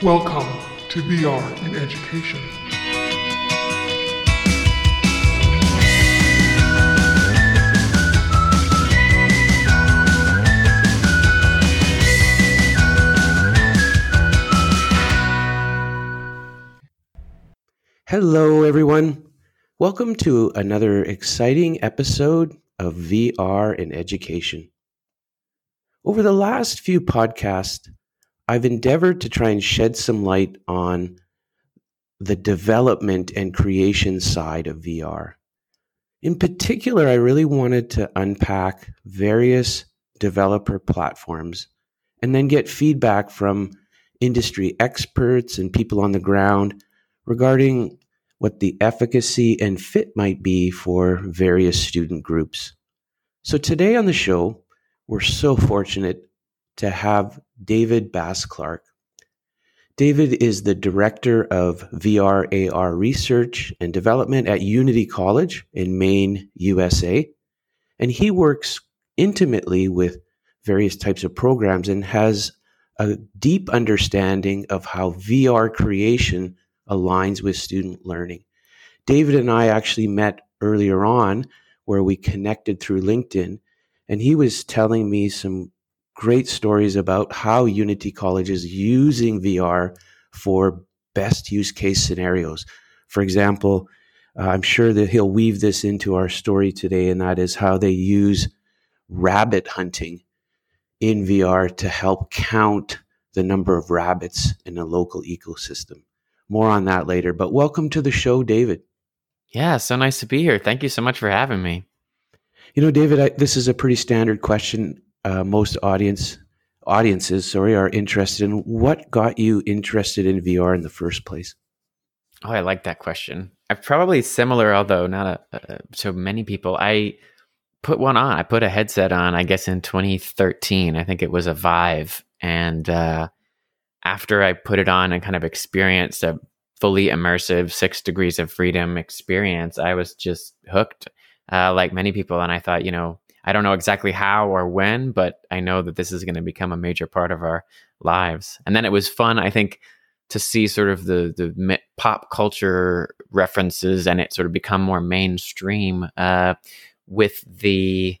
Welcome to VR in Education. Hello, everyone. Welcome to another exciting episode of VR in Education. Over the last few podcasts, I've endeavored to try and shed some light on the development and creation side of VR. In particular, I really wanted to unpack various developer platforms and then get feedback from industry experts and people on the ground regarding what the efficacy and fit might be for various student groups. So, today on the show, we're so fortunate to have David Bass Clark. David is the director of VR AR research and development at Unity College in Maine, USA. And he works intimately with various types of programs and has a deep understanding of how VR creation aligns with student learning. David and I actually met earlier on where we connected through LinkedIn, and he was telling me some great stories about how Unity College is using VR for best use case scenarios. For example, uh, I'm sure that he'll weave this into our story today, and that is how they use rabbit hunting in VR to help count the number of rabbits in a local ecosystem. More on that later, but welcome to the show, David. Yeah, so nice to be here. Thank you so much for having me. You know, David, I, this is a pretty standard question uh, most audience audiences sorry are interested in. What got you interested in vr in the first place? Oh i like that question. I've probably similar although not a, so many people. I put one on i put a headset on i guess in 2013 i think it was a vive. And uh, after i put it on and kind of experienced a fully immersive six degrees of freedom experience i was just hooked uh, like many people. And i thought you know I don't know exactly how or when, but I know that this is going to become a major part of our lives. And then it was fun, I think, to see sort of the the pop culture references and it sort of become more mainstream uh, with the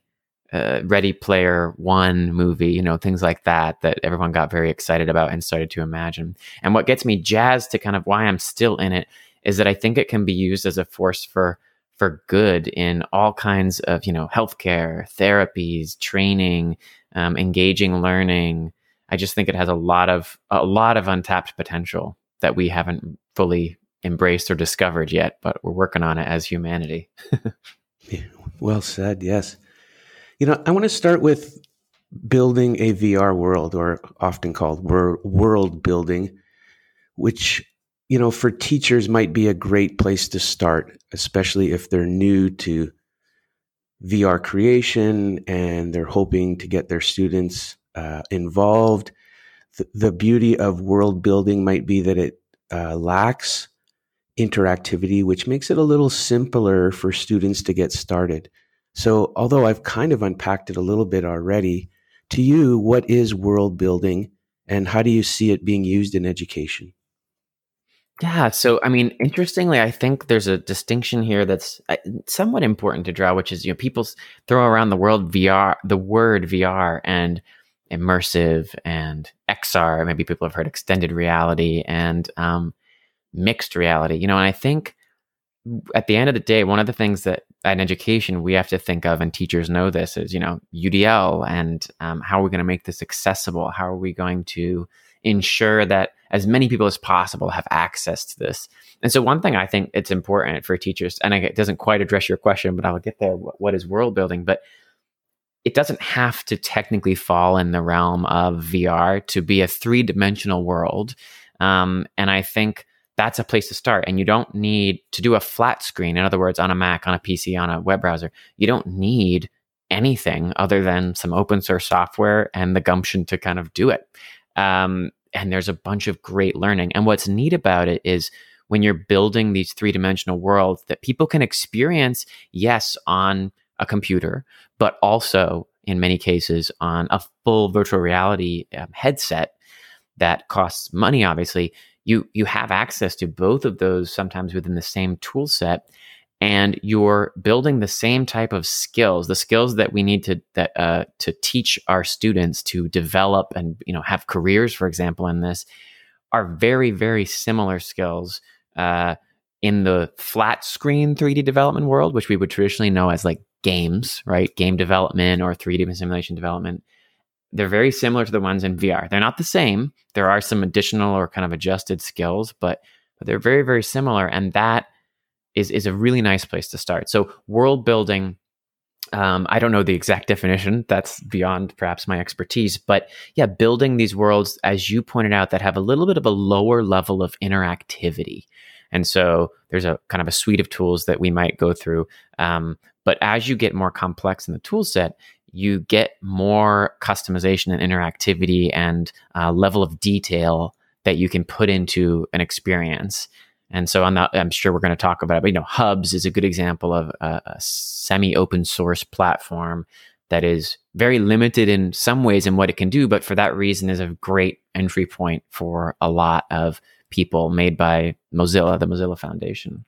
uh, Ready Player One movie, you know, things like that, that everyone got very excited about and started to imagine. And what gets me jazzed to kind of why I'm still in it is that I think it can be used as a force for for good in all kinds of you know healthcare therapies training um, engaging learning. I just think it has a lot of a lot of untapped potential that we haven't fully embraced or discovered yet but we're working on it as humanity. Well said yes. You know i want to start with building a vr world or often called world building which you know, for teachers might be a great place to start, especially if they're new to VR creation and they're hoping to get their students uh, involved. The, the, beauty of world building might be that it uh, lacks interactivity, which makes it a little simpler for students to get started. So, although I've kind of unpacked it a little bit already, to you, what is world building and how do you see it being used in education? Yeah. So, I mean, interestingly, I think there's a distinction here that's uh, somewhat important to draw, which is, you know, people throw around the world VR, the word VR and immersive and XR. Maybe people have heard extended reality and um, mixed reality, you know, and I think at the end of the day, one of the things that in education we have to think of, and teachers know this, is, you know, UDL and um, how are we going to make this accessible? How are we going to ensure that as many people as possible have access to this. And so, one thing I think it's important for teachers, and it doesn't quite address your question, but I'll get there. What is world building? But it doesn't have to technically fall in the realm of VR to be a three dimensional world. Um, and I think that's a place to start. And you don't need to do a flat screen. In other words, on a Mac, on a PC, on a web browser, you don't need anything other than some open source software and the gumption to kind of do it. Um, and there's a bunch of great learning. And what's neat about it is when you're building these three dimensional worlds that people can experience, yes, on a computer, but also in many cases on a full virtual reality um, headset, that costs money, obviously, you you have access to both of those sometimes within the same tool set and you're building the same type of skills the skills that we need to that uh, to teach our students to develop and you know have careers for example in this are very very similar skills uh, in the flat screen 3d development world which we would traditionally know as like games right? Game development or 3d simulation development. They're very similar to the ones in vr they're not the same. There are some additional or kind of adjusted skills but but they're very very similar and that is is a really nice place to start. So world building. Um, I don't know the exact definition. That's beyond perhaps my expertise. But yeah, building these worlds, as you pointed out, that have a little bit of a lower level of interactivity. And so there's a kind of a suite of tools that we might go through. Um, but as you get more complex in the tool set, you get more customization and interactivity and uh, level of detail that you can put into an experience. And so I'm not, I'm sure we're going to talk about it, but you know, Hubs is a good example of a, a semi open source platform that is very limited in some ways in what it can do, but for that reason is a great entry point for a lot of people made by Mozilla, the Mozilla Foundation.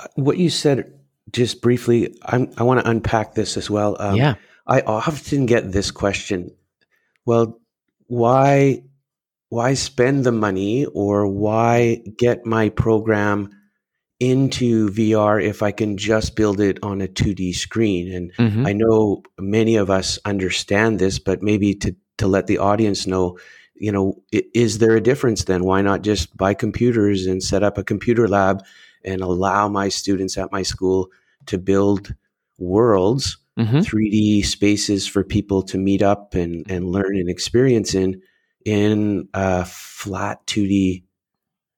Uh, what you said just briefly, I'm, i want to unpack this as well. Um, yeah. I often get this question. Well, why why spend the money or why get my program into VR if I can just build it on a 2D screen? And mm-hmm. I know many of us understand this, but maybe to, to let the audience know, you know, is there a difference then? Why not just buy computers and set up a computer lab and allow my students at my school to build worlds, mm-hmm. 3D spaces for people to meet up and, and learn and experience in? In a flat 2D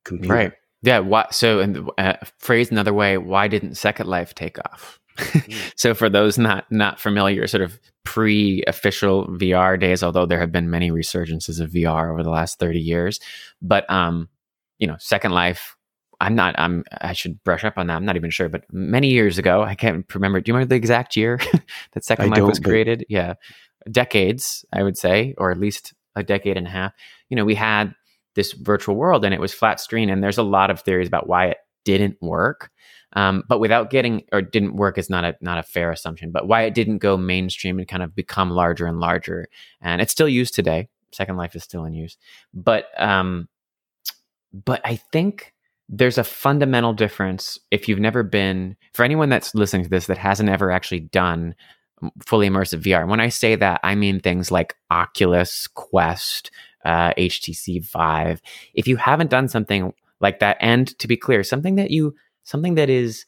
computer. Right. Yeah. Why, so, and uh, phrased another way, why didn't Second Life take off? mm. so, for those not not familiar, sort of pre-official VR days, although there have been many resurgences of VR over the last thirty years, but um, you know, Second Life. I'm not. I'm. I should brush up on that. I'm not even sure, but many years ago, I can't remember. Do you remember the exact year that Second I Life was created? Yeah, decades, I would say, or at least a decade and a half, you know, we had this virtual world and it was flat screen. And there's a lot of theories about why it didn't work. Um, but without getting or didn't work is not a not a fair assumption. But why it didn't go mainstream and kind of become larger and larger, and it's still used today. Second Life is still in use, but um, but I think there's a fundamental difference if you've never been for anyone that's listening to this that hasn't ever actually done fully immersive VR. When I say that, I mean things like Oculus, Quest, uh, HTC Vive. If you haven't done something like that, and to be clear, something that you something that is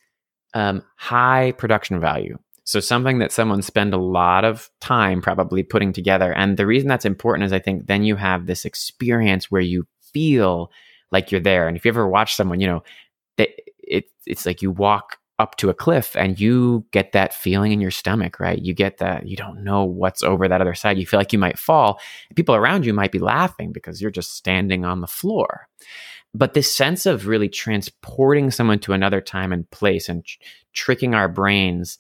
um, high production value. So something that someone spend a lot of time probably putting together. And the reason that's important is I think then you have this experience where you feel like you're there. And if you ever watch someone, you know, they, it, it's like you walk up to a cliff and you get that feeling in your stomach, right? You get that you don't know what's over that other side. You feel like you might fall. People around you might be laughing because you're just standing on the floor. But this sense of really transporting someone to another time and place and tr- tricking our brains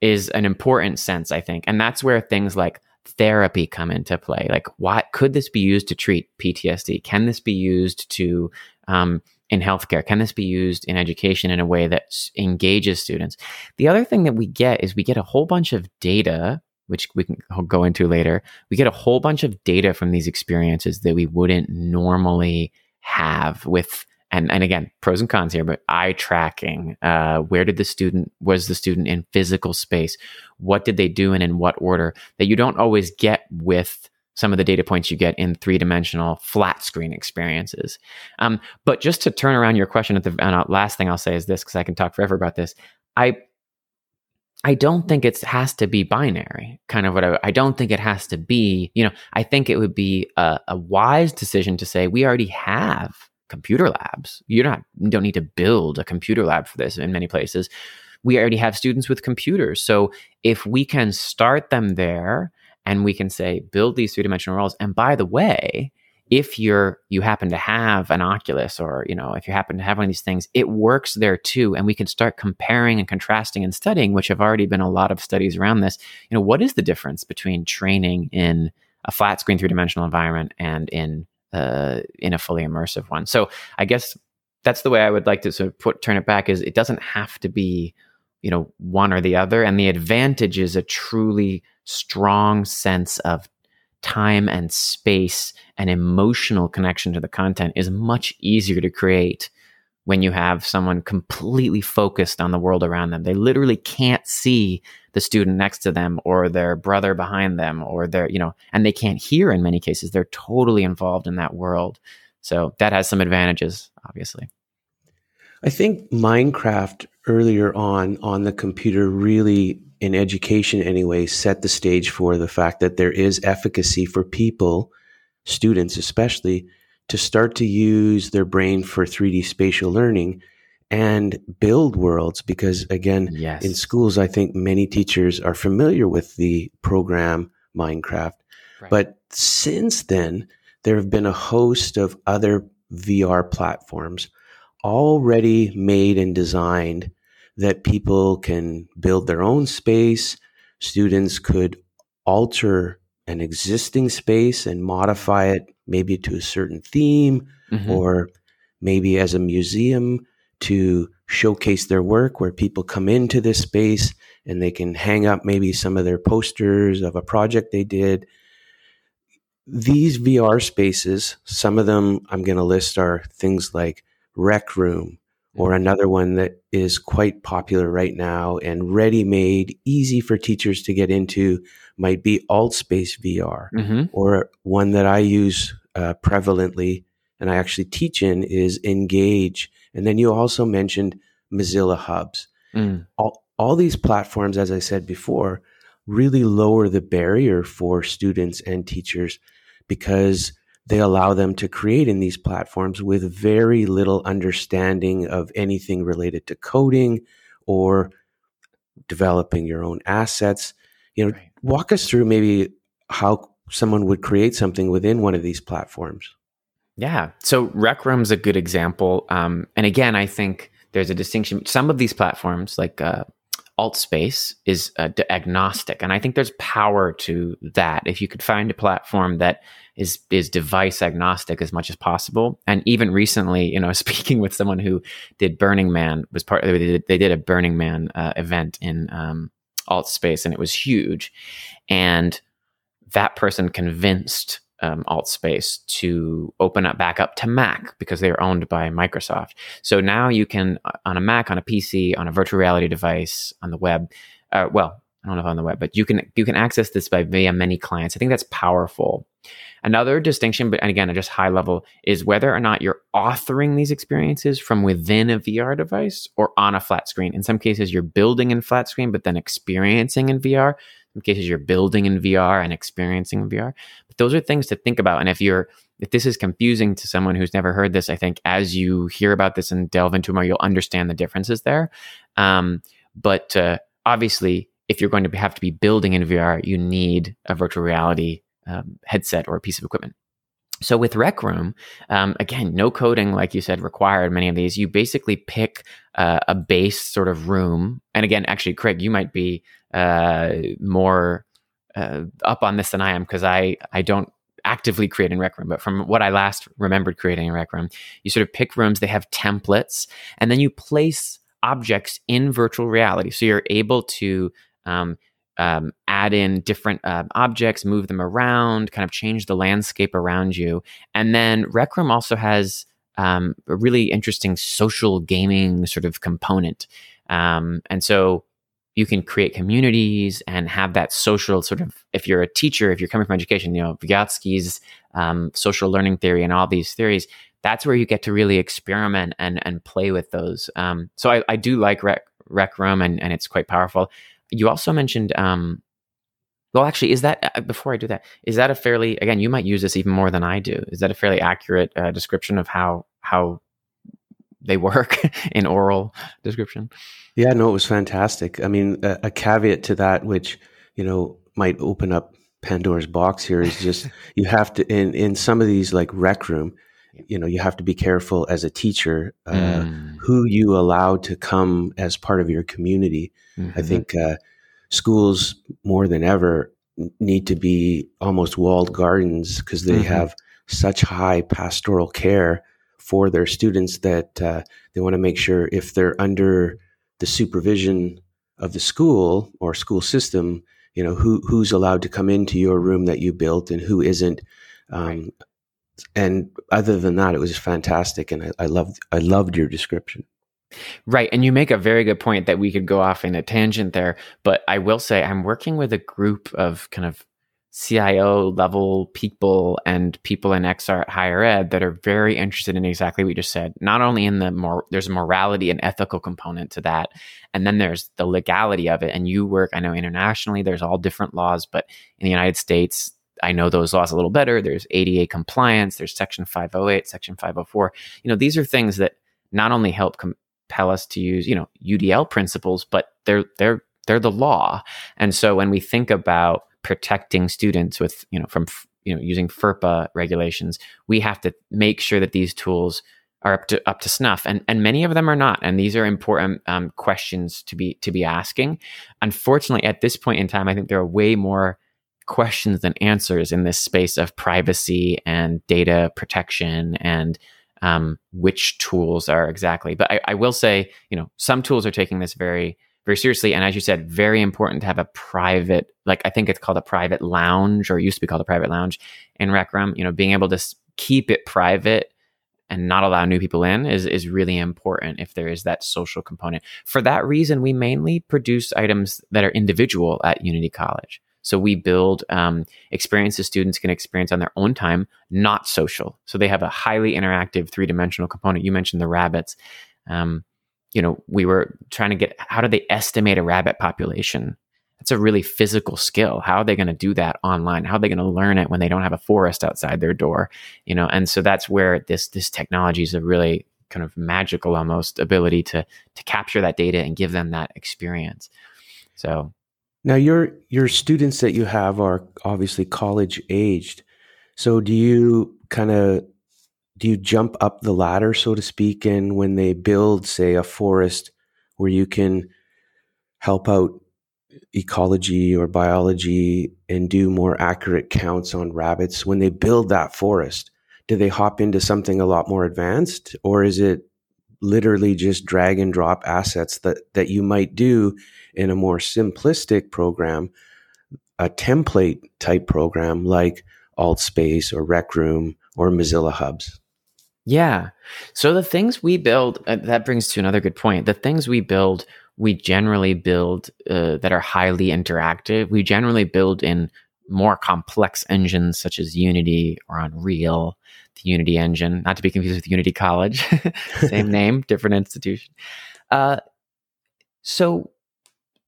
is an important sense, I think. And that's where things like therapy come into play. Like, what could this be used to treat PTSD? Can this be used to um, in healthcare? Can this be used in education in a way that engages students? The other thing that we get is we get a whole bunch of data, which we can go into later. We get a whole bunch of data from these experiences that we wouldn't normally have with and, and again pros and cons here but eye tracking uh, where did the student was the student in physical space what did they do and in what order that you don't always get with some of the data points you get in three dimensional flat screen experiences. Um, but just to turn around your question at the and last thing I'll say is this because I can talk forever about this. I I don't think it has to be binary. Kind of what I, I don't think it has to be. You know, I think it would be a, a wise decision to say we already have computer labs. You're not you don't need to build a computer lab for this in many places. We already have students with computers. So if we can start them there and we can say build these three-dimensional worlds and by the way if you're you happen to have an oculus or you know if you happen to have one of these things it works there too and we can start comparing and contrasting and studying which have already been a lot of studies around this you know what is the difference between training in a flat screen three dimensional environment and in uh, in a fully immersive one. So I guess that's the way I would like to sort of put turn it back. Is it doesn't have to be you know one or the other, and the advantage is a truly strong sense of time and space and emotional connection to the content is much easier to create when you have someone completely focused on the world around them. They literally can't see the student next to them or their brother behind them or their, you know, and they can't hear in many cases. They're totally involved in that world. So that has some advantages, obviously. I think Minecraft earlier on on the computer really in education anyway set the stage for the fact that there is efficacy for people, students especially, to start to use their brain for 3D spatial learning and build worlds because again yes. in schools i think many teachers are familiar with the program minecraft right. but since then there have been a host of other vr platforms already made and designed that people can build their own space students could alter an existing space and modify it maybe to a certain theme mm-hmm. or maybe as a museum to showcase their work where people come into this space and they can hang up maybe some of their posters of a project they did. These VR spaces, some of them I'm going to list are things like Rec Room, or mm-hmm. another one that is quite popular right now and ready made, easy for teachers to get into might be AltSpace VR, mm-hmm. or one that I use uh, prevalently and I actually teach in is Engage. And then you also mentioned Mozilla Hubs. Mm. All, all these platforms, as I said before, really lower the barrier for students and teachers because they allow them to create in these platforms with very little understanding of anything related to coding or developing your own assets. You know, right. walk us through maybe how someone would create something within one of these platforms. Yeah. So Rec Room's a good example. Um, and again, I think there's a distinction. Some of these platforms, like uh, AltSpace, is uh, agnostic, and I think there's power to that. If you could find a platform that is is device agnostic as much as possible, and even recently, you know, speaking with someone who did Burning Man was part. They did, they did a Burning Man uh, event in um, AltSpace, and it was huge, and that person convinced um, AltSpace to open up back up to Mac because they are owned by Microsoft. So now you can uh, on a Mac, on a PC, on a virtual reality device, on the web. Uh, well, I don't know if on the web, but you can you can access this by via many clients. I think that's powerful. Another distinction, but and again, just high level, is whether or not you're authoring these experiences from within a VR device or on a flat screen. In some cases, you're building in flat screen, but then experiencing in VR in cases you're building in VR and experiencing in VR. But those are things to think about. And if you're if this is confusing to someone who's never heard this, I think as you hear about this and delve into more, you'll understand the differences there. Um, but uh, obviously, if you're going to have to be building in VR, you need a virtual reality um, headset or a piece of equipment. So with Rec Room, um, again, no coding, like you said, required. Many of these, you basically pick uh, a base sort of room. And again, actually, Craig, you might be uh, more uh, up on this than I am because I I don't actively create in Rec Room. But from what I last remembered creating in Rec Room, you sort of pick rooms. They have templates, and then you place objects in virtual reality. So you're able to um, um, add in different uh, objects, move them around, kind of change the landscape around you. And then Rec Room also has um, a really interesting social gaming sort of component. Um, and so you can create communities and have that social sort of, if you're a teacher, if you're coming from education, you know, Vygotsky's um, social learning theory and all these theories, that's where you get to really experiment and, and play with those. Um, so I, I do like Rec, Rec Room and, and it's quite powerful you also mentioned um, well actually is that uh, before i do that is that a fairly again you might use this even more than i do is that a fairly accurate uh, description of how how they work in oral description yeah no it was fantastic i mean a, a caveat to that which you know might open up pandora's box here is just you have to in in some of these like rec room you know you have to be careful as a teacher uh, mm. who you allow to come as part of your community mm-hmm. i think uh, schools more than ever need to be almost walled gardens because they mm-hmm. have such high pastoral care for their students that uh, they want to make sure if they're under the supervision of the school or school system, you know who who's allowed to come into your room that you built and who isn't. Um. And other than that, it was fantastic, and I, I loved I loved your description. Right. And you make a very good point that we could go off in a tangent there. But I will say, I'm working with a group of kind of CIO level people and people in XR at higher ed that are very interested in exactly what you just said. Not only in the more, there's a morality and ethical component to that. And then there's the legality of it. And you work, I know internationally, there's all different laws, but in the United States, I know those laws a little better. There's ADA compliance, there's Section 508, Section 504. You know, these are things that not only help compel us to use, you know, UDL principles, but they're they're they're the law. And so when we think about protecting students with, you know, from you know using FERPA regulations, we have to make sure that these tools are up to up to snuff, and and many of them are not. And these are important um, questions to be to be asking. Unfortunately, at this point in time, I think there are way more questions than answers in this space of privacy and data protection and um, which tools are exactly. But I, I, will say, you know, some tools are taking this very, very seriously. And as you said, very important to have a private, like I think it's called a private lounge or used to be called a private lounge in Rec Room. You know, being able to keep it private and not allow new people in is is really important if there is that social component. For that reason, we mainly produce items that are individual at Unity College. So we build um, experiences students can experience on their own time, not social. So they have a highly interactive three dimensional component. You mentioned the rabbits. Um, you know, we were trying to get how do they estimate a rabbit population? That's a really physical skill. How are they going to do that online? How are they going to learn it when they don't have a forest outside their door? You know, and so that's where this this technology is a really kind of magical almost ability to to capture that data and give them that experience. So now your your students that you have are obviously college aged. So do you kind of do you jump up the ladder so to speak and when they build say a forest where you can help out ecology or biology and do more accurate counts on rabbits when they build that forest do they hop into something a lot more advanced or is it literally just drag and drop assets that that you might do in a more simplistic program, a template type program like AltSpace or Rec Room or Mozilla Hubs. Yeah. So the things we build, uh, that brings to another good point. The things we build, we generally build uh, that are highly interactive. We generally build in more complex engines such as Unity or Unreal, the Unity engine, not to be confused with Unity College, same name, different institution. Uh, so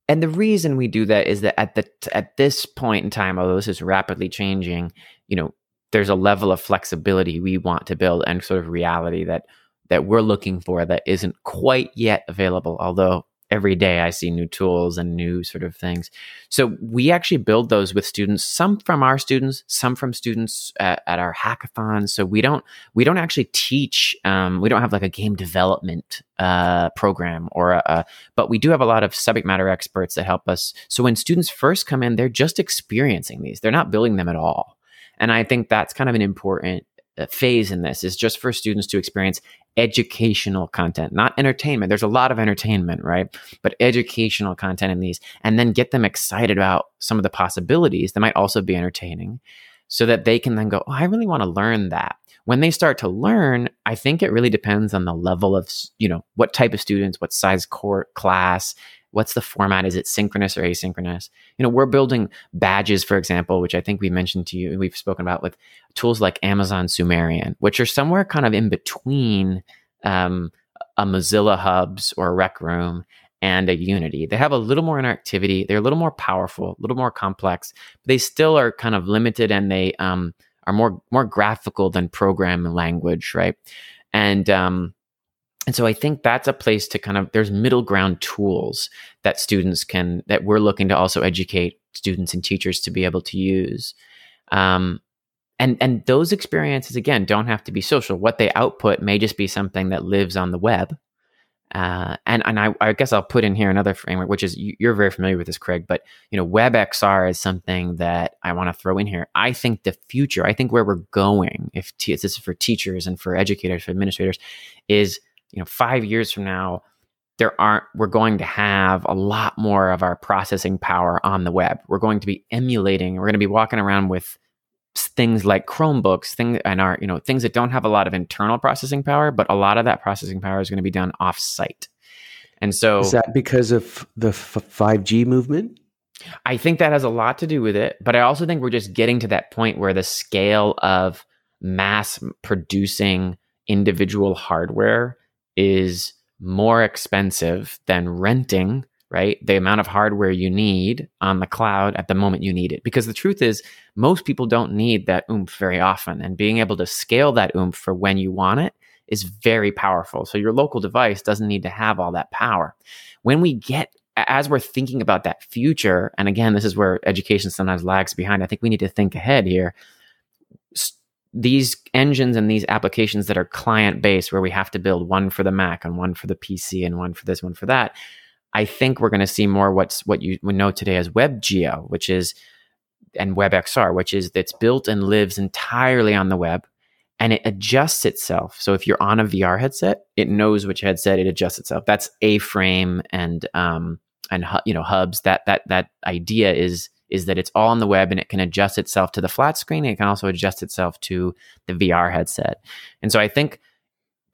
and the reason we do that is that at the at this point in time although this is rapidly changing you know there's a level of flexibility we want to build and sort of reality that that we're looking for that isn't quite yet available although every day I see new tools and new sort of things. So we actually build those with students, some from our students, some from students at, at our hackathons. So we don't we don't actually teach. Um, we don't have like a game development uh, program or a, a, but we do have a lot of subject matter experts that help us. So when students first come in, they're just experiencing these. They're not building them at all. And I think that's kind of an important uh, phase in this is just for students to experience educational content, not entertainment. There's a lot of entertainment, right? But educational content in these, and then get them excited about some of the possibilities that might also be entertaining so that they can then go, Oh, I really want to learn that. When they start to learn, I think it really depends on the level of, you know, what type of students, what size core class, what's the format? Is it synchronous or asynchronous? You know we're building badges for example which i think we mentioned to you we've spoken about with tools like amazon sumerian which are somewhere kind of in between um, a mozilla hubs or rec room and a unity. They have a little more interactivity they're a little more powerful a little more complex but they still are kind of limited and they um, are more more graphical than program language right? And um, and so I think that's a place to kind of there's middle ground tools that students can that we're looking to also educate students and teachers to be able to use. Um, and and those experiences again don't have to be social. What they output may just be something that lives on the web. Uh, and and I, I, guess I'll put in here another framework, which is you're very familiar with this, Craig. But you know, WebXR is something that I want to throw in here. I think the future, I think where we're going, if t- this is for teachers and for educators, for administrators, is you know, five years from now, there aren't. We're going to have a lot more of our processing power on the web. We're going to be emulating. We're going to be walking around with things like Chromebooks, things and our you know things that don't have a lot of internal processing power, but a lot of that processing power is going to be done off site. And so is that because of the five G movement? I think that has a lot to do with it, but I also think we're just getting to that point where the scale of mass producing individual hardware is more expensive than renting right? The amount of hardware you need on the cloud at the moment you need it. Because the truth is, most people don't need that oomph very often. And being able to scale that oomph for when you want it is very powerful. So your local device doesn't need to have all that power. When we get as we're thinking about that future, and again, this is where education sometimes lags behind. I think we need to think ahead here. These engines and these applications that are client based, where we have to build one for the Mac and one for the PC and one for this, one for that, I think we're going to see more what's what you know today as WebGL, which is and WebXR, which is that's built and lives entirely on the web and it adjusts itself. So if you're on a VR headset, it knows which headset it adjusts itself. That's A-frame and um and you know hubs. That that that idea is is that it's all on the web and it can adjust itself to the flat screen. it can also adjust itself to the VR headset. And so I think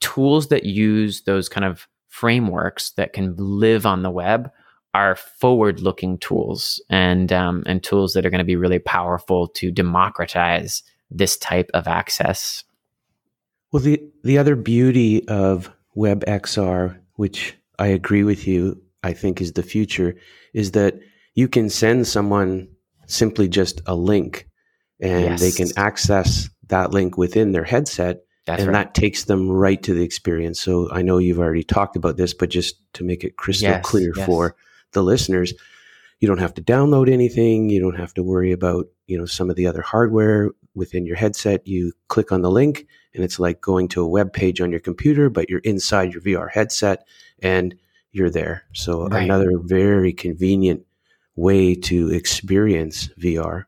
tools that use those kind of frameworks that can live on the web are forward-looking tools and um, and tools that are going to be really powerful to democratize this type of access. Well, the the other beauty of WebXR, which I agree with you, I think is the future, is that you can send someone simply just a link, and yes. they can access that link within their headset that's and right. that takes them right to the experience. So I know you've already talked about this, but just to make it crystal yes, clear yes. for the listeners, you don't have to download anything. You don't have to worry about, you know, some of the other hardware within your headset. You click on the link and it's like going to a web page on your computer, but you're inside your VR headset and you're there. So right. another very convenient way to experience VR.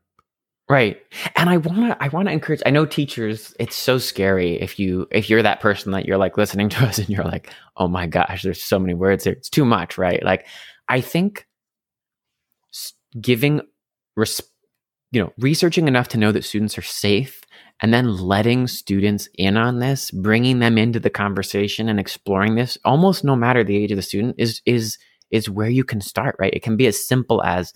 Right. And I want to I want to encourage I know teachers it's so scary if you if you're that person that you're like listening to us and you're like, "Oh my gosh, there's so many words here. It's too much," right? Like I think giving res- you know, researching enough to know that students are safe and then letting students in on this, bringing them into the conversation and exploring this almost no matter the age of the student is is is where you can start, right? It can be as simple as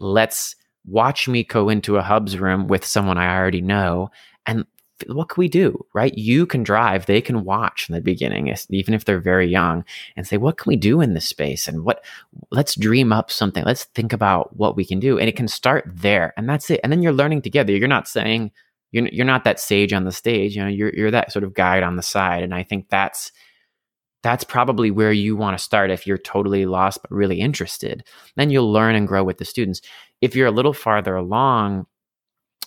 let's watch me go into a hubs room with someone I already know and what can we do right? You can drive they can watch in the beginning even if they're very young and say what can we do in this space? And what let's dream up something. Let's think about what we can do. And it can start there and that's it. And then you're learning together. You're not saying you're, you're not that sage on the stage you know you're, you're that sort of guide on the side and i think that's that's probably where you want to start if you're totally lost but really interested. Then you'll learn and grow with the students. If you're a little farther along,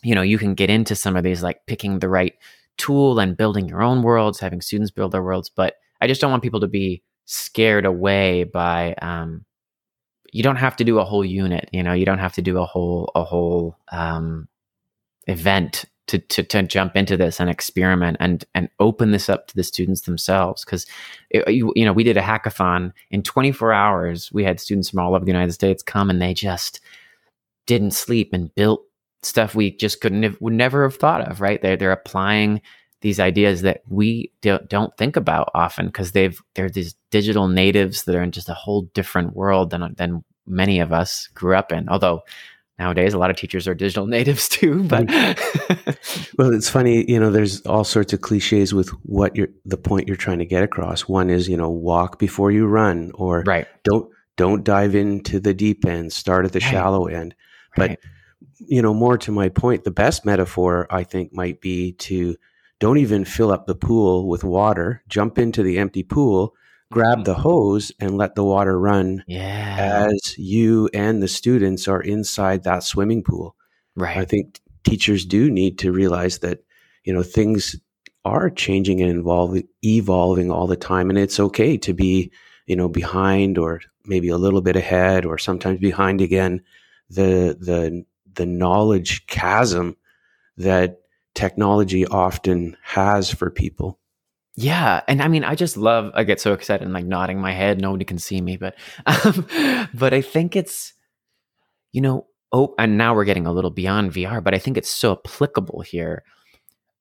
you know, you can get into some of these like picking the right tool and building your own worlds, having students build their worlds. But I just don't want people to be scared away by um, you don't have to do a whole unit, you know, you don't have to do a whole a whole um, event to, to, to jump into this and experiment and and open this up to the students themselves. Because you, you know we did a hackathon. In 24 hours we had students from all over the united states come and they just didn't sleep and built stuff we just couldn't have, would never have thought of right? They're, they're applying these ideas that we don't, don't think about often because they've they're these digital natives that are in just a whole different world than than many of us grew up in. Although nowadays a lot of teachers are digital natives too but mm-hmm. well it's funny you know there's all sorts of cliches with what you're the point you're trying to get across one is you know walk before you run or right don't don't dive into the deep end start at the right. shallow end but right. you know more to my point the best metaphor i think might be to don't even fill up the pool with water jump into the empty pool grab the hose and let the water run yeah. as you and the students are inside that swimming pool. Right. I think teachers do need to realize that, you know, things are changing and evolving, evolving all the time. And it's okay to be, you know, behind or maybe a little bit ahead or sometimes behind again the the the knowledge chasm that technology often has for people. Yeah, and I mean, I just love. I get so excited and like nodding my head. Nobody can see me, but um, but I think it's you know oh, and now we're getting a little beyond VR, but I think it's so applicable here.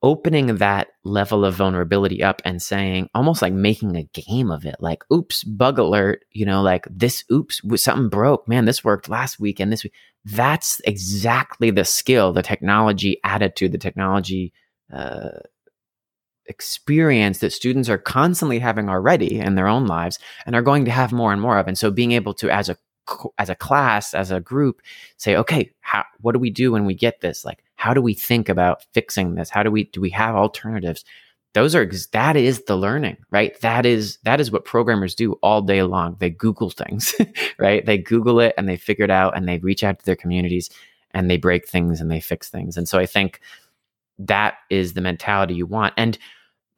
Opening that level of vulnerability up and saying, almost like making a game of it, like, oops, bug alert, you know, like this, oops, something broke. Man, this worked last week and this week. That's exactly the skill, the technology attitude, the technology uh, experience that students are constantly having already in their own lives and are going to have more and more of. And so being able to, as a as a class, as a group, say, okay, how, what do we do when we get this? Like, how do we think about fixing this? How do we do we have alternatives? Those are that is the learning, right? That is that is what programmers do all day long. They Google things, right? They Google it and they figure it out and they reach out to their communities and they break things and they fix things. And so I think that is the mentality you want. And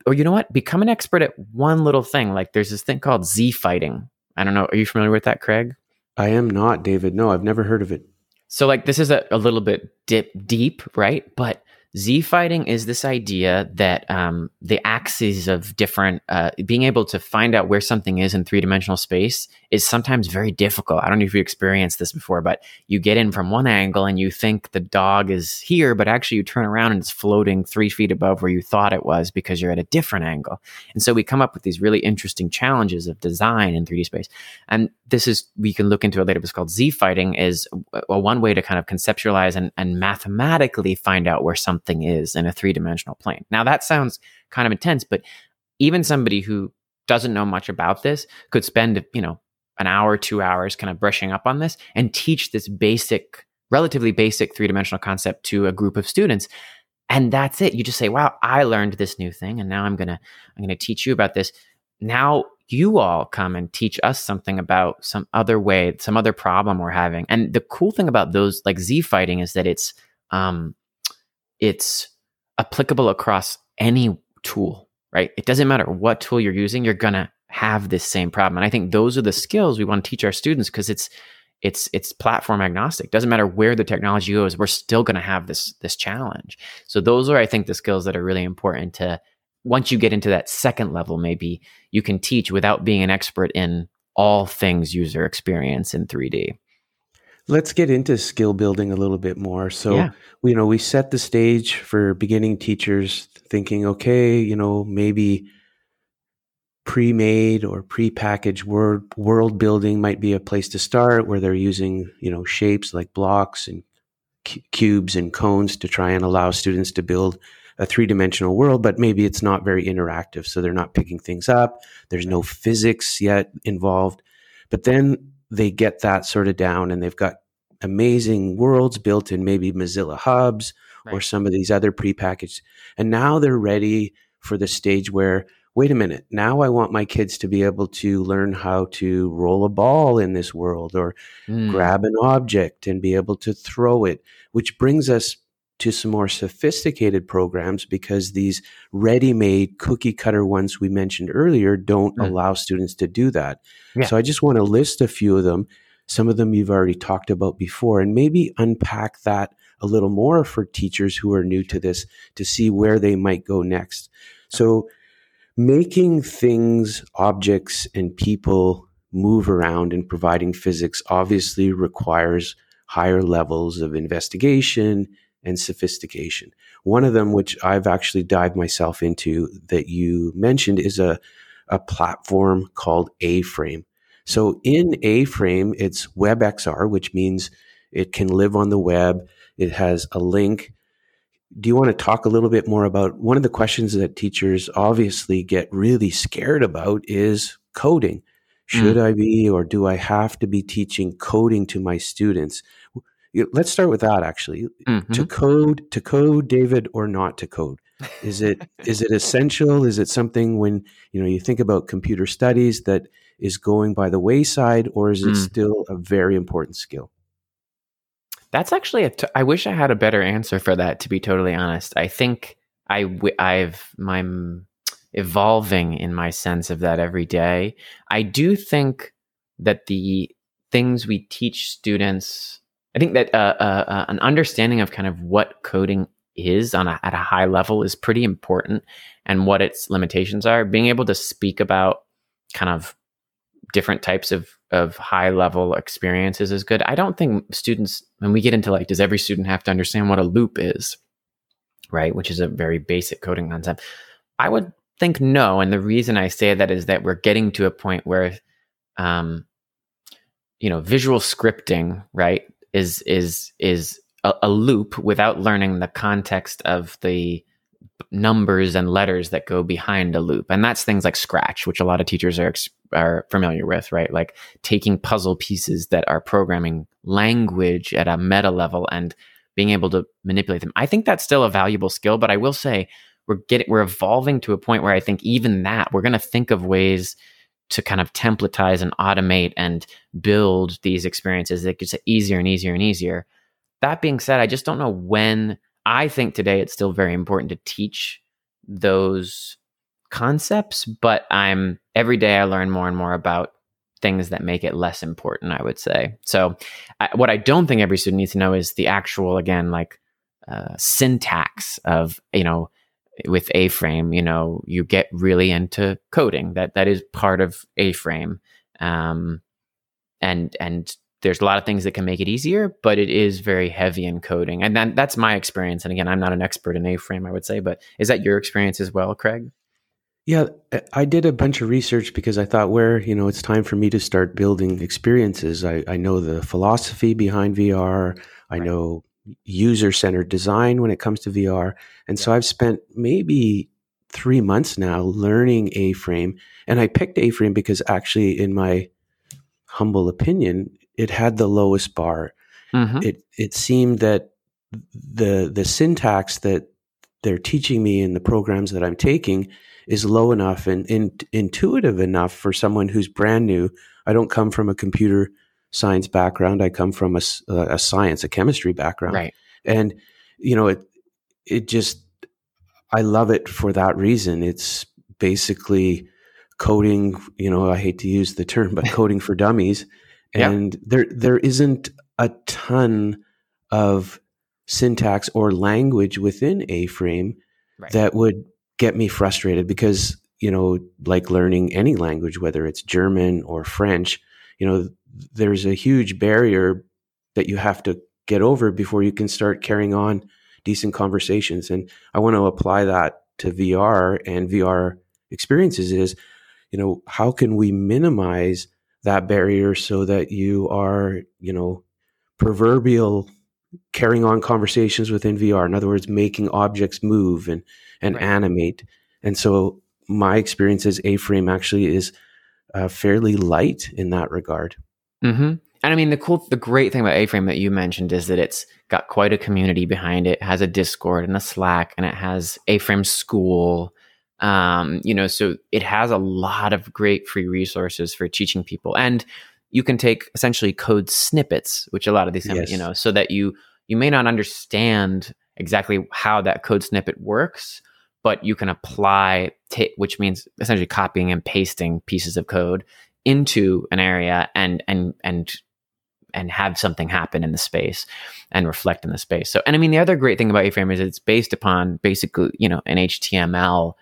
or you know what? Become an expert at one little thing. Like there's this thing called Z fighting. I don't know. Are you familiar with that, Craig? I am not, David. No, I've never heard of it. So, like, this is a, a little bit dip deep, right? But Z fighting is this idea that um, the axes of different, uh, being able to find out where something is in three dimensional space is sometimes very difficult. I don't know if you experienced this before, but you get in from one angle and you think the dog is here, but actually you turn around and it's floating three feet above where you thought it was because you're at a different angle. And so we come up with these really interesting challenges of design in 3D space. And this is, we can look into it later, but it's called Z fighting is a, one way to kind of conceptualize and, and mathematically find out where something is in a three dimensional plane. Now, that sounds kind of intense, but even somebody who doesn't know much about this could spend, you know, an hour, two hours kind of brushing up on this and teach this basic, relatively basic three dimensional concept to a group of students. And that's it. You just say, wow, I learned this new thing. And now I'm to, I'm to teach you about this. Now you all come and teach us something about some other way, some other problem we're having. And the cool thing about those like Z fighting is that it's, um, it's applicable across any tool, right? It doesn't matter what tool you're using, you're to have this same problem. And I think those are the skills we want to teach our students because it's it's it's platform agnostic. Doesn't matter where the technology goes, we're still to have this this challenge. So those are I think the skills that are really important to once you get into that second level maybe you can teach without being an expert in all things user experience in 3D. Let's get into skill building a little bit more. So, yeah. you know, we set the stage for beginning teachers thinking, okay, you know, maybe pre-made or pre-packaged word world building might be a place to start where they're using, you know, shapes like blocks and cubes and cones to try and allow students to build a three-dimensional world, but maybe it's not very interactive, so they're not picking things up. There's no physics yet involved. But then they get that sort of down and they've got amazing worlds built in maybe Mozilla hubs right. or some of these other prepackaged. And now they're ready for the stage where, wait a minute, now I want my kids to be able to learn how to roll a ball in this world or mm. grab an object and be able to throw it, which brings us to some more sophisticated programs because these ready made cookie cutter ones we mentioned earlier don't mm. allow students to do that. Yeah. So I just want to list a few of them. Some of them you've already talked about before, and maybe unpack that a little more for teachers who are new to this to see where they might go next. So making things, objects, and people move around and providing physics obviously requires higher levels of investigation and sophistication. One of them, which I've actually dived myself into that you mentioned, is a, a platform called A Frame. So in A Frame, it's WebXR, which means it can live on the web. It has a link. Do you want to talk a little bit more about one of the questions that teachers obviously get really scared about is coding? Should mm. I be or do I have to be teaching coding to my students? Let's start with that actually mm-hmm. to code to code david or not to code is it is it essential is it something when you know you think about computer studies that is going by the wayside or is it mm. still a very important skill that's actually a t- I wish i had a better answer for that to be totally honest i think i w- i've my evolving in my sense of that every day. I do think that the things we teach students, I think that uh, uh, uh, an understanding of kind of what coding is on a, at a high level is pretty important and what its limitations are. Being able to speak about kind of different types of of high level experiences is good. I don't think students when we get into like does every student have to understand what a loop is, right? Which is a very basic coding concept. I would think no, and the reason I say that is that we're getting to a point where um you know, visual scripting, right, is is is a, a loop without learning the context of the numbers and letters that go behind a loop. And that's things like scratch which a lot of teachers are are familiar with right? Like taking puzzle pieces that are programming language at a meta level and being able to manipulate them. I think that's still a valuable skill but i will say we're getting we're evolving to a point where i think even that we're going to think of ways to kind of templatize and automate and build these experiences that gets easier and easier and easier that being said i just don't know when I think today it's still very important to teach those concepts, but I'm every day I learn more and more about things that make it less important, I would say. So, I, what I don't think every student needs to know is the actual, again, like uh, syntax of, you know, with A frame, you know, you get really into coding. That that is part of A frame, um, and and there's a lot of things that can make it easier, but it is very heavy in coding. And that, that's my experience. And again, I'm not an expert in A-frame, I would say, but is that your experience as well, Craig? Yeah, I did a bunch of research because I thought where, you know, it's time for me to start building experiences. I, I know the philosophy behind VR. I right. know user centered design when it comes to VR. And yeah. so I've spent maybe three months now learning A frame. And I picked A frame because actually, in my humble opinion, it had the lowest bar. Mm-hmm. It it seemed that the the syntax that they're teaching me in the programs that I'm taking is low enough and, and intuitive enough for someone who's brand new. I don't come from a computer science background. I come from a, uh, a science, a chemistry background. Right. And you know, it it just I love it for that reason. It's basically coding, you know, I hate to use the term, but coding for dummies and there there isn't a ton of syntax or language within a frame right. that would get me frustrated because you know like learning any language whether it's german or french you know there's a huge barrier that you have to get over before you can start carrying on decent conversations and i want to apply that to vr and vr experiences is you know how can we minimize that barrier so that you are, you know, proverbial carrying on conversations within VR. In other words, making objects move and and right. animate. And so my experience as A-frame actually is uh, fairly light in that regard. Mm-hmm. And I mean, the cool, the great thing about A-frame that you mentioned is that it's got quite a community behind it. it has a Discord and a Slack, and it has A-frame School, um, you know, so it has a lot of great free resources for teaching people. And you can take essentially code snippets, which a lot of these, yes. you know, so that you you may not understand exactly how that code snippet works, but you can apply, t- which means essentially copying and pasting pieces of code into an area and and and and have something happen in the space and reflect in the space. So, and I mean, the other great thing about A-frame is it's based upon basically, you know, an HTML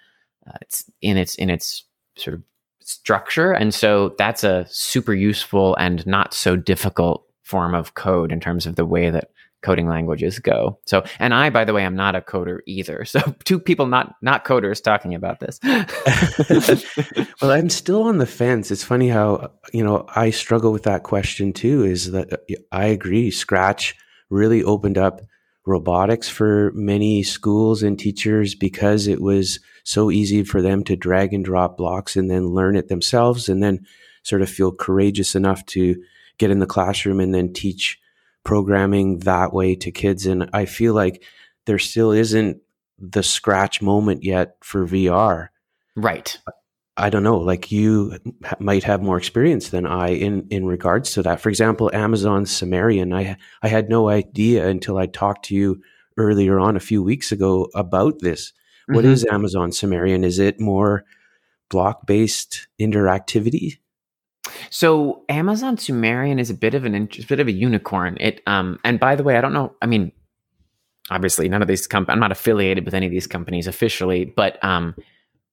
uh, it's in its in its sort of structure, and so that's a super useful and not so difficult form of code in terms of the way that coding languages go. So, and I, by the way, I'm not a coder either. So, two people not not coders talking about this. well, I'm still on the fence. It's funny how you know I struggle with that question too. Is that uh, I agree? Scratch really opened up robotics for many schools and teachers because it was so easy for them to drag and drop blocks and then learn it themselves and then sort of feel courageous enough to get in the classroom and then teach programming that way to kids. And I feel like there still isn't the scratch moment yet for VR. Right. I don't know, like you might have more experience than I in, in regards to that. For example, Amazon Sumerian, I, I had no idea until I talked to you earlier on a few weeks ago about this. What Mhm. is Amazon Sumerian? Is it more block-based interactivity? So Amazon Sumerian is a bit of an a bit of a unicorn. It um and by the way, I don't know. I mean, obviously, none of these com- I'm not affiliated with any of these companies officially, but um,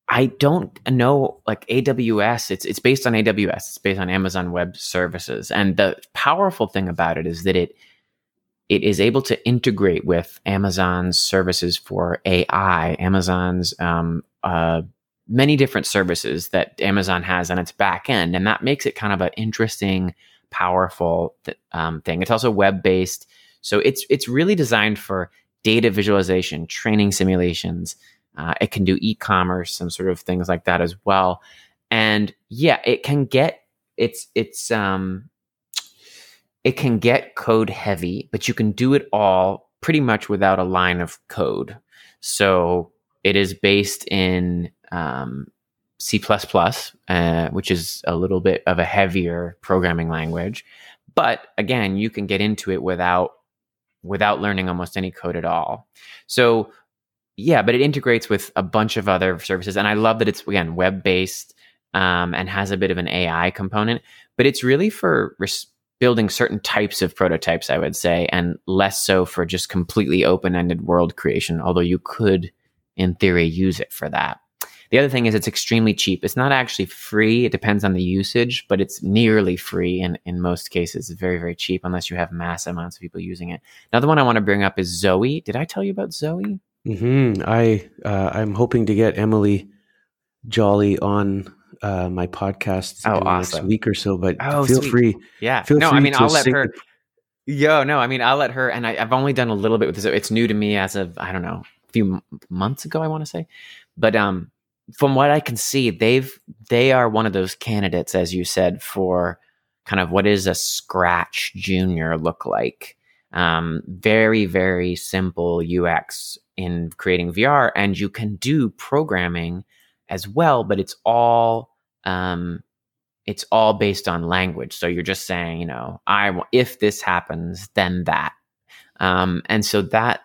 I don't know like AWS. It's it's based on AWS. It's based on Amazon Web Services, and the powerful thing about it is that it it is able to integrate with Amazon's services for AI, Amazon's um, uh, many different services that Amazon has on its back end, and that makes it kind of an interesting, powerful th- um, thing. It's also web based, so it's it's really designed for data visualization, training simulations. Uh, it can do e-commerce and sort of things like that as well. And yeah, it can get it's it's um it can get code heavy, but you can do it all pretty much without a line of code. So it is based in um, C++, uh, which is a little bit of a heavier programming language. But again, you can get into it without without learning almost any code at all. So yeah, but it integrates with a bunch of other services, and I love that it's again web based um, and has a bit of an AI component. But it's really for res- building certain types of prototypes, I would say, and less so for just completely open ended world creation. Although you could, in theory, use it for that. The other thing is it's extremely cheap. It's not actually free. It depends on the usage, but it's nearly free and in most cases it's very, very cheap unless you have mass amounts of people using it. Another one I want to bring up is Zoe. Did I tell you about Zoe? hmm I uh, I'm hoping to get Emily Jolly on uh, my podcast Oh, in the next week or so. But Oh, feel sweet. free. Yeah. Feel no, free I mean I'll let her Yo, no, I mean I'll let her and I, I've only done a little bit with this. It's new to me as of I don't know, a few m- months ago, I want to say. But um from what I can see, they've they are one of those candidates, as you said, for kind of what is a Scratch Junior look like. Um, very very simple UX in creating VR, and you can do programming as well, but it's all um, it's all based on language. So you're just saying, you know, I if this happens, then that. Um, and so that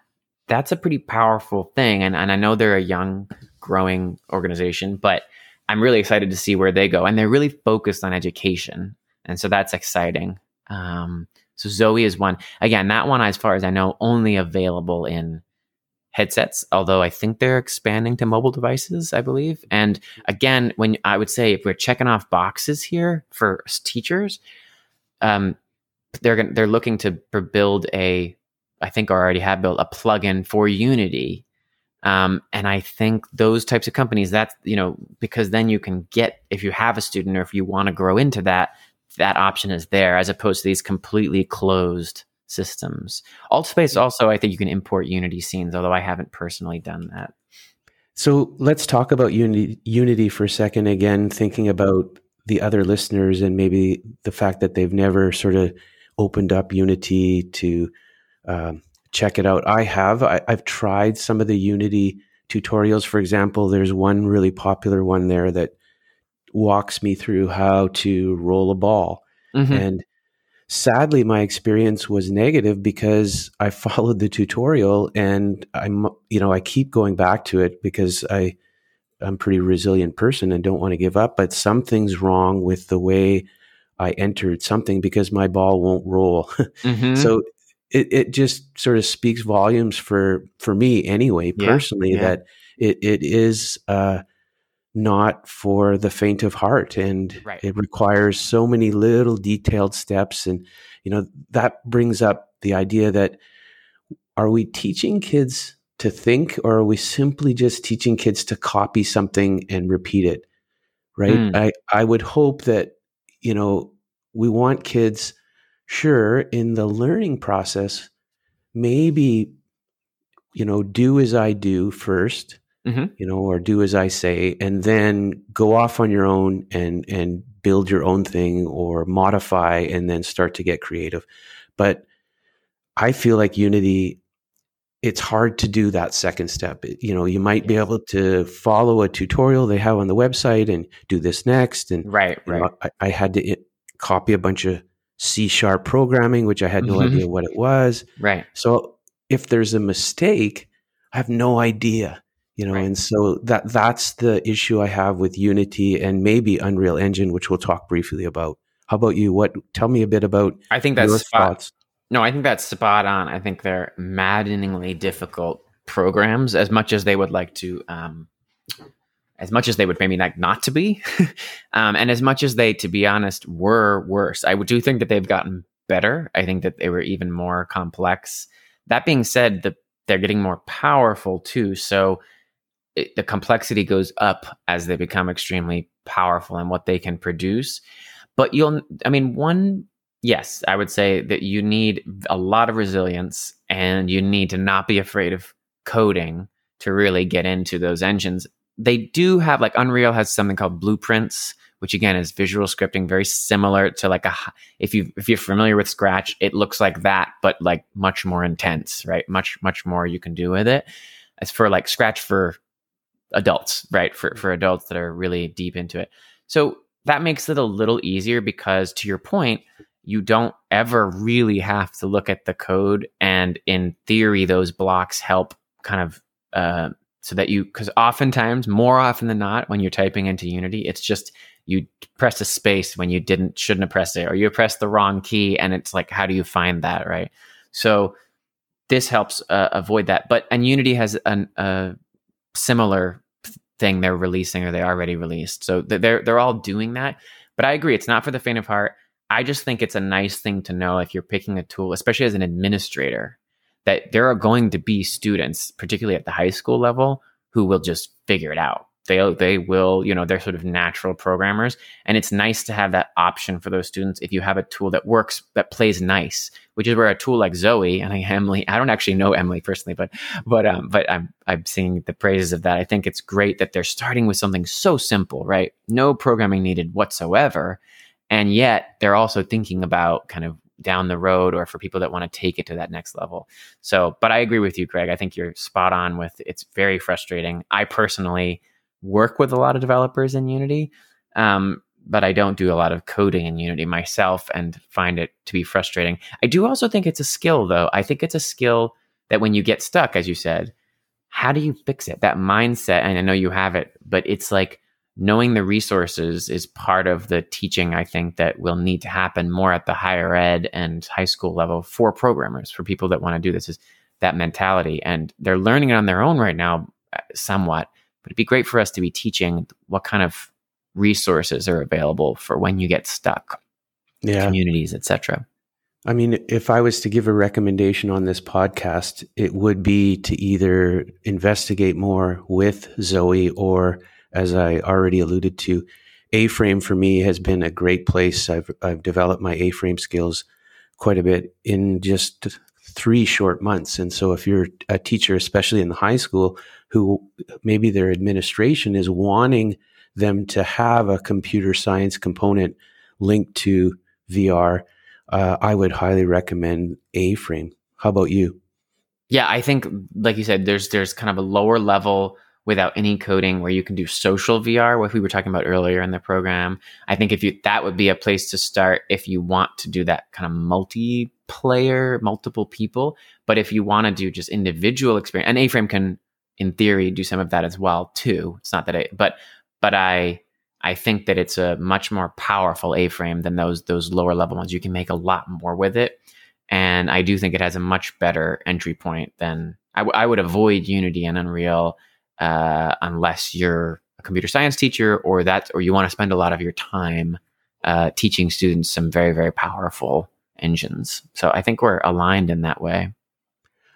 that's a pretty powerful thing. And and I know they're a young, growing organization, but I'm really excited to see where they go. And they're really focused on education, and so that's exciting. Um, so Zoe is one. Again, that one, as far as I know, only available in headsets. Although I think they're expanding to mobile devices, I believe. And again, when I would say if we're checking off boxes here for teachers, um, they're they're looking to build a, I think already have built a plugin for Unity, um, and I think those types of companies that's you know because then you can get if you have a student or if you want to grow into that, that option is there as opposed to these completely closed systems. Altspace also, I think you can import Unity scenes, although I haven't personally done that. So let's talk about Unity, Unity for a second. Again, thinking about the other listeners and maybe the fact that they've never sort of opened up Unity to um, check it out. I have. I, I've tried some of the Unity tutorials. For example, there's one really popular one there that walks me through how to roll a ball. Mhm. And sadly, my experience was negative because I followed the tutorial and I'm, you know, I keep going back to it because I, I'm a pretty resilient person and don't want to give up. But something's wrong with the way I entered something because my ball won't roll. Mhm. So it, it just sort of speaks volumes for for me anyway, Yeah, personally, yeah. that it, it is uh, not for the faint of heart, and Right. it requires so many little detailed steps, and you know that brings up the idea that are we teaching kids to think, or are we simply just teaching kids to copy something and repeat it? Right? Mm. I I would hope that you know we want kids sure in the learning process maybe you know do as i do 1st Mhm. you know or do as i say and then go off on your own and and build your own thing or modify and then start to get creative but i feel like unity it's hard to do that second step you know you might be able to follow a tutorial they have on the website and do this next and Right, you right. know, I, I had to copy a bunch of C sharp programming, which I had no Mhm. idea what it was. Right. So if there's a mistake, I have no idea. you know right. and so that that's the issue i have with unity and maybe unreal engine which we'll talk briefly about how about you what tell me a bit about i think that's spot, thoughts no i think that's spot on i think they're maddeningly difficult programs as much as they would like to um, as much as they would maybe like not to be um, and as much as they to be honest were worse i do think that they've gotten better i think that they were even more complex that being said the, they're getting more powerful too so it, the complexity goes up as they become extremely powerful and what they can produce. But you'll, I mean, one, yes, I would say that you need a lot of resilience and you need to not be afraid of coding to really get into those engines. They do have like Unreal has something called blueprints, which again is visual scripting, very similar to like a if you if you're familiar with Scratch, it looks like that, but like much more intense, right? Much much more you can do with it. As for like Scratch for adults, right? For for adults that are really deep into it. So that makes it a little easier because to your point, you don't ever really have to look at the code and in theory those blocks help kind of uh, so that you because oftentimes more often than not when you're typing into unity it's just you press a space when you didn't shouldn't have pressed it or you press the wrong key and it's like how do you find that right so this helps uh, avoid that but and unity has an, a similar thing they're releasing or they already released. So they're they're all doing that. But I agree, it's not for the faint of heart. I just think it's a nice thing to know if you're picking a tool, especially as an administrator, that there are going to be students, particularly at the high school level, who will just figure it out. They they will you know they're sort of natural programmers. And it's nice to have that option for those students if you have a tool that works that plays nice which is where a tool like zoe and emily i don't actually know emily personally but but um but i'm i'm seeing the praises of that. I think it's great that they're starting with something so simple right? No programming needed whatsoever. And yet they're also thinking about kind of down the road or for people that want to take it to that next level. So, but I agree with you, Greg. I think you're spot on with it's very frustrating. I personally work with a lot of developers in Unity, um, but I don't do a lot of coding in Unity myself and find it to be frustrating. I do also think it's a skill, though. I think it's a skill that when you get stuck, as you said, how do you fix it? That mindset, and I know you have it, but it's like knowing the resources is part of the teaching I think that will need to happen more at the higher ed and high school level for programmers, for people that want to do this is that mentality. And they're learning it on their own right now, uh, somewhat but it'd be great for us to be teaching what kind of resources are available for when you get stuck, yeah. communities, etc. I mean, if I was to give a recommendation on this podcast, it would be to either investigate more with Zoe or, as I already alluded to, A-Frame for me has been a great place. I've I've developed my A-Frame skills quite a bit in just three short months. And so, if you're a teacher, especially in the high school, who maybe their administration is wanting them to have a computer science component linked to VR, uh, I would highly recommend A Frame. How about you? Yeah, I think, like you said, there's there's kind of a lower level without any coding where you can do social VR, what we were talking about earlier in the program. I think if you that would be a place to start if you want to do that kind of multiplayer, multiple people. But if you want to do just individual experience, and A Frame can in theory do some of that as well too. It's not that I, but but I I think that it's a much more powerful A-frame than those those lower level ones. You can make a lot more with it, and I do think it has a much better entry point than I, w- I would avoid Unity and Unreal uh, unless you're a computer science teacher or that or you want to spend a lot of your time uh, teaching students some very very powerful engines. So I think we're aligned in that way.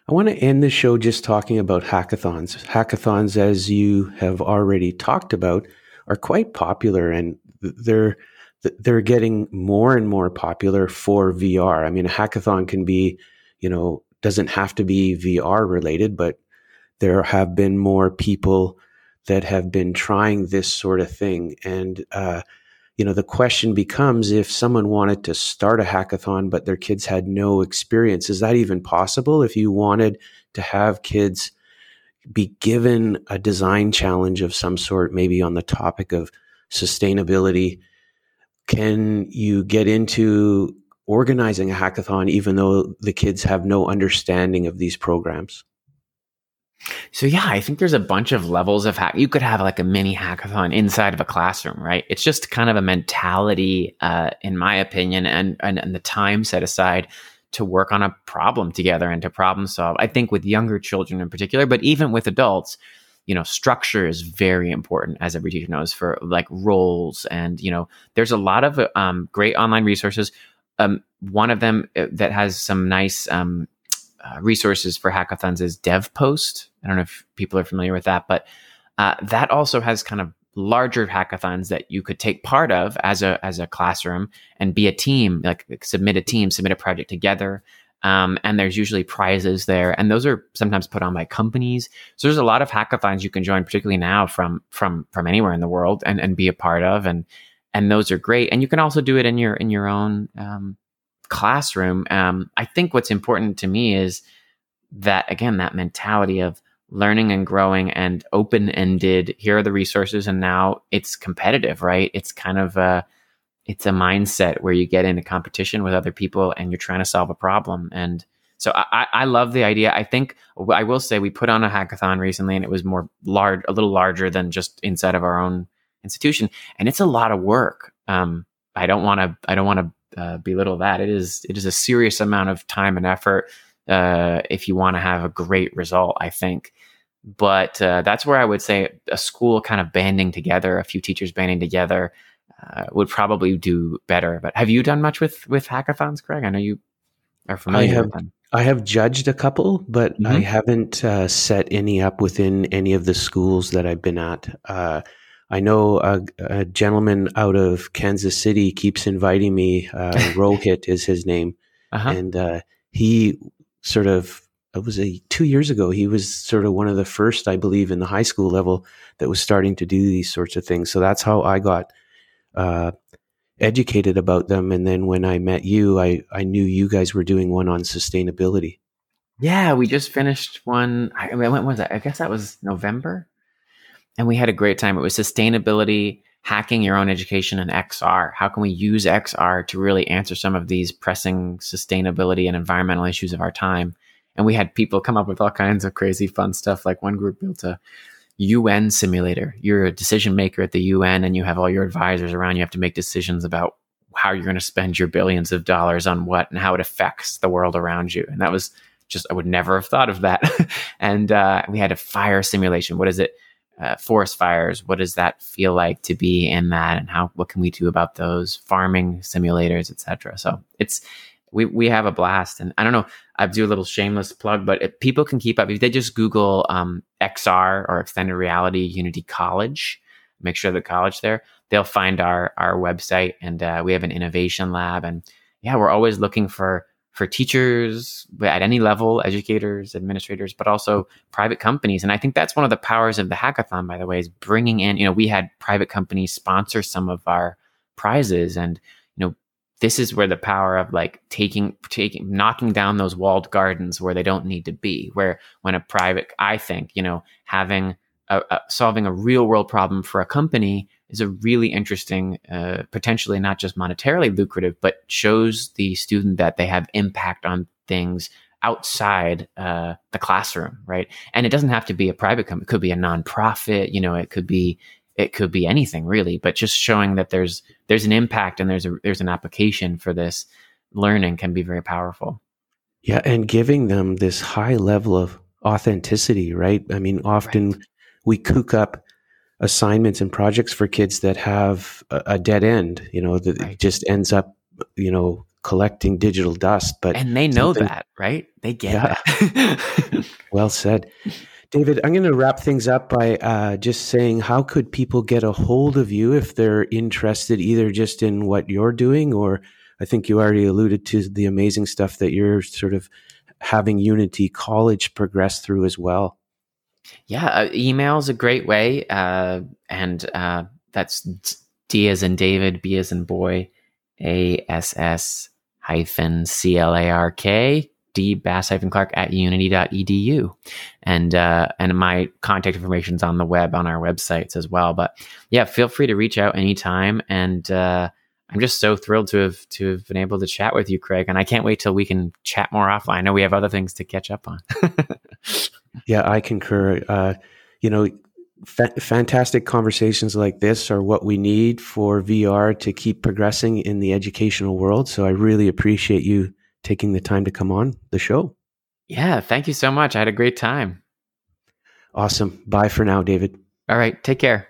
I want to end the show just talking about hackathons. Hackathons, as you have already talked about, are quite popular and they're they're getting more and more popular for VR. I mean, a hackathon can be, you know, doesn't have to be VR related, but there have been more people that have been trying this sort of thing. And uh, you know, the question becomes if someone wanted to start a hackathon, but their kids had no experience, is that even possible? If you wanted to have kids be given a design challenge of some sort, maybe on the topic of sustainability, can you get into organizing a hackathon even though the kids have no understanding of these programs? So yeah, I think there's a bunch of levels of hack. You could have like a mini hackathon inside of a classroom, right? It's just kind of a mentality, uh, in my opinion, and, and and the time set aside to work on a problem together and to problem solve. I think with younger children in particular, but even with adults, you know, structure is very important, as every teacher knows, for like roles. And, you know, there's a lot of um, great online resources. Um, one of them uh, that has some nice um, uh, resources for hackathons is DevPost. I don't know if people are familiar with that, but uh, that also has kind of larger hackathons that you could take part of as a as a classroom and be a team like submit a team submit a project together. Um, and there's usually prizes there and those are sometimes put on by companies. So there's a lot of hackathons you can join particularly now from from from anywhere in the world and and be a part of and and those are great. And you can also do it in your in your own um, classroom um, i think what's important to me is that again that mentality of learning and growing and open ended. Here are the resources, and now it's competitive, right? It's kind of a it's a mindset where you get into competition with other people and you're trying to solve a problem. And so I, I love the idea. I think I will say we put on a hackathon recently, and it was more large, a little larger than just inside of our own institution, and it's a lot of work. Um, I don't want to I don't want to uh, belittle that. It is it is a serious amount of time and effort uh, if you want to have a great result. I think. But uh, that's where I would say a school kind of banding together, a few teachers banding together, uh, would probably do better. But have you done much with with hackathons, Craig? I know you are familiar I have, with them. I have judged a couple, but Mhm. I haven't uh, set any up within any of the schools that I've been at. Uh, I know a, a gentleman out of Kansas City keeps inviting me. Uh, Rohit is his name, Uh-huh. and uh, he sort of it was a two years ago. He was sort of one of the first, I believe, in the high school level that was starting to do these sorts of things. So that's how I got uh, educated about them. And then when I met you, I I knew you guys were doing one on sustainability. Yeah, we just finished one. I mean, when was that? I guess that was November, and we had a great time. It was sustainability, hacking your own education, and XR. How can we use XR to really answer some of these pressing sustainability and environmental issues of our time? And we had people come up with all kinds of crazy fun stuff. Like one group built a UN simulator. You're a decision maker at the UN, and you have all your advisors around. You have to make decisions about how you're going to spend your billions of dollars on what and how it affects the world around you. And that was just I would never have thought of that. and uh, we had a fire simulation. What is it? Uh, forest fires. What does that feel like to be in that, and how what can we do about those? Farming simulators, etc. So it's we we have a blast, and I don't know. I do a little shameless plug, but if people can keep up. If they just Google um, XR or extended reality Unity College, make sure the college there, they'll find our our website, and uh, we have an innovation lab, and yeah, we're always looking for for teachers at any level, educators, administrators, but also private companies. And I think that's one of the powers of the hackathon, by the way, is bringing in, you know, we had private companies sponsor some of our prizes. And, you know, this is where the power of like taking, taking, knocking down those walled gardens where they don't need to be, where when a private, I think, you know, having a, a, solving a real world problem for a company is a really interesting, uh, potentially not just monetarily lucrative, but shows the student that they have impact on things outside uh, the classroom, right? And it doesn't have to be a private company; it could be a nonprofit. You know, it could be it could be anything really. But just showing that there's there's an impact and there's a there's an application for this learning can be very powerful. Yeah, and giving them this high level of authenticity, right? I mean, often Right. we cook up assignments and projects for kids that have a, a dead end, you know, that Right. just ends up, you know, collecting digital dust. But And they know that, right? They get Yeah. that. Well said. David, I'm going to wrap things up by uh, just saying how could people get a hold of you if they're interested either just in what you're doing or I think you already alluded to the amazing stuff that you're sort of having Unity College progress through as well. Yeah, uh, email is a great way, uh, and uh, that's D as in David, B as in boy, A S S hyphen C L A R K, D Bass hyphen Clark at unity.edu. And uh, and my contact information is on the web on our websites as well. But yeah, feel free to reach out anytime. And uh, I'm just so thrilled to have to have been able to chat with you, Craig. And I can't wait till we can chat more offline. I know we have other things to catch up on. Yeah, I concur. Uh, you know, fa- fantastic conversations like this are what we need for VR to keep progressing in the educational world. So I really appreciate you taking the time to come on the show. Yeah, thank you so much. I had a great time. Awesome. Bye for now, David. All right, take care.